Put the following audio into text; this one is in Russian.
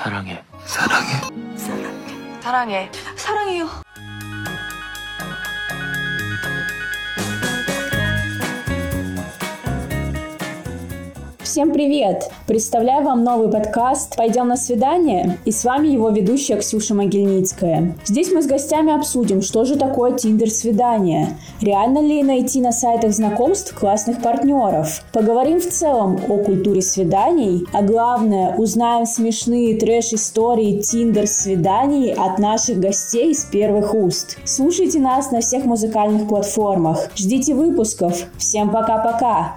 사랑해. 사랑해. 사랑해. 사랑해요. Всем привет! Представляю вам новый подкаст «Пойдем на свидание» и с вами его ведущая Ксюша Могильницкая. Здесь мы с гостями обсудим, что же такое Тиндер-свидание, реально ли найти на сайтах знакомств классных партнеров, поговорим в целом о культуре свиданий, а главное, узнаем смешные трэш-истории Тиндер-свиданий от наших гостей из первых уст. Слушайте нас на всех музыкальных платформах. Ждите выпусков. Всем пока-пока!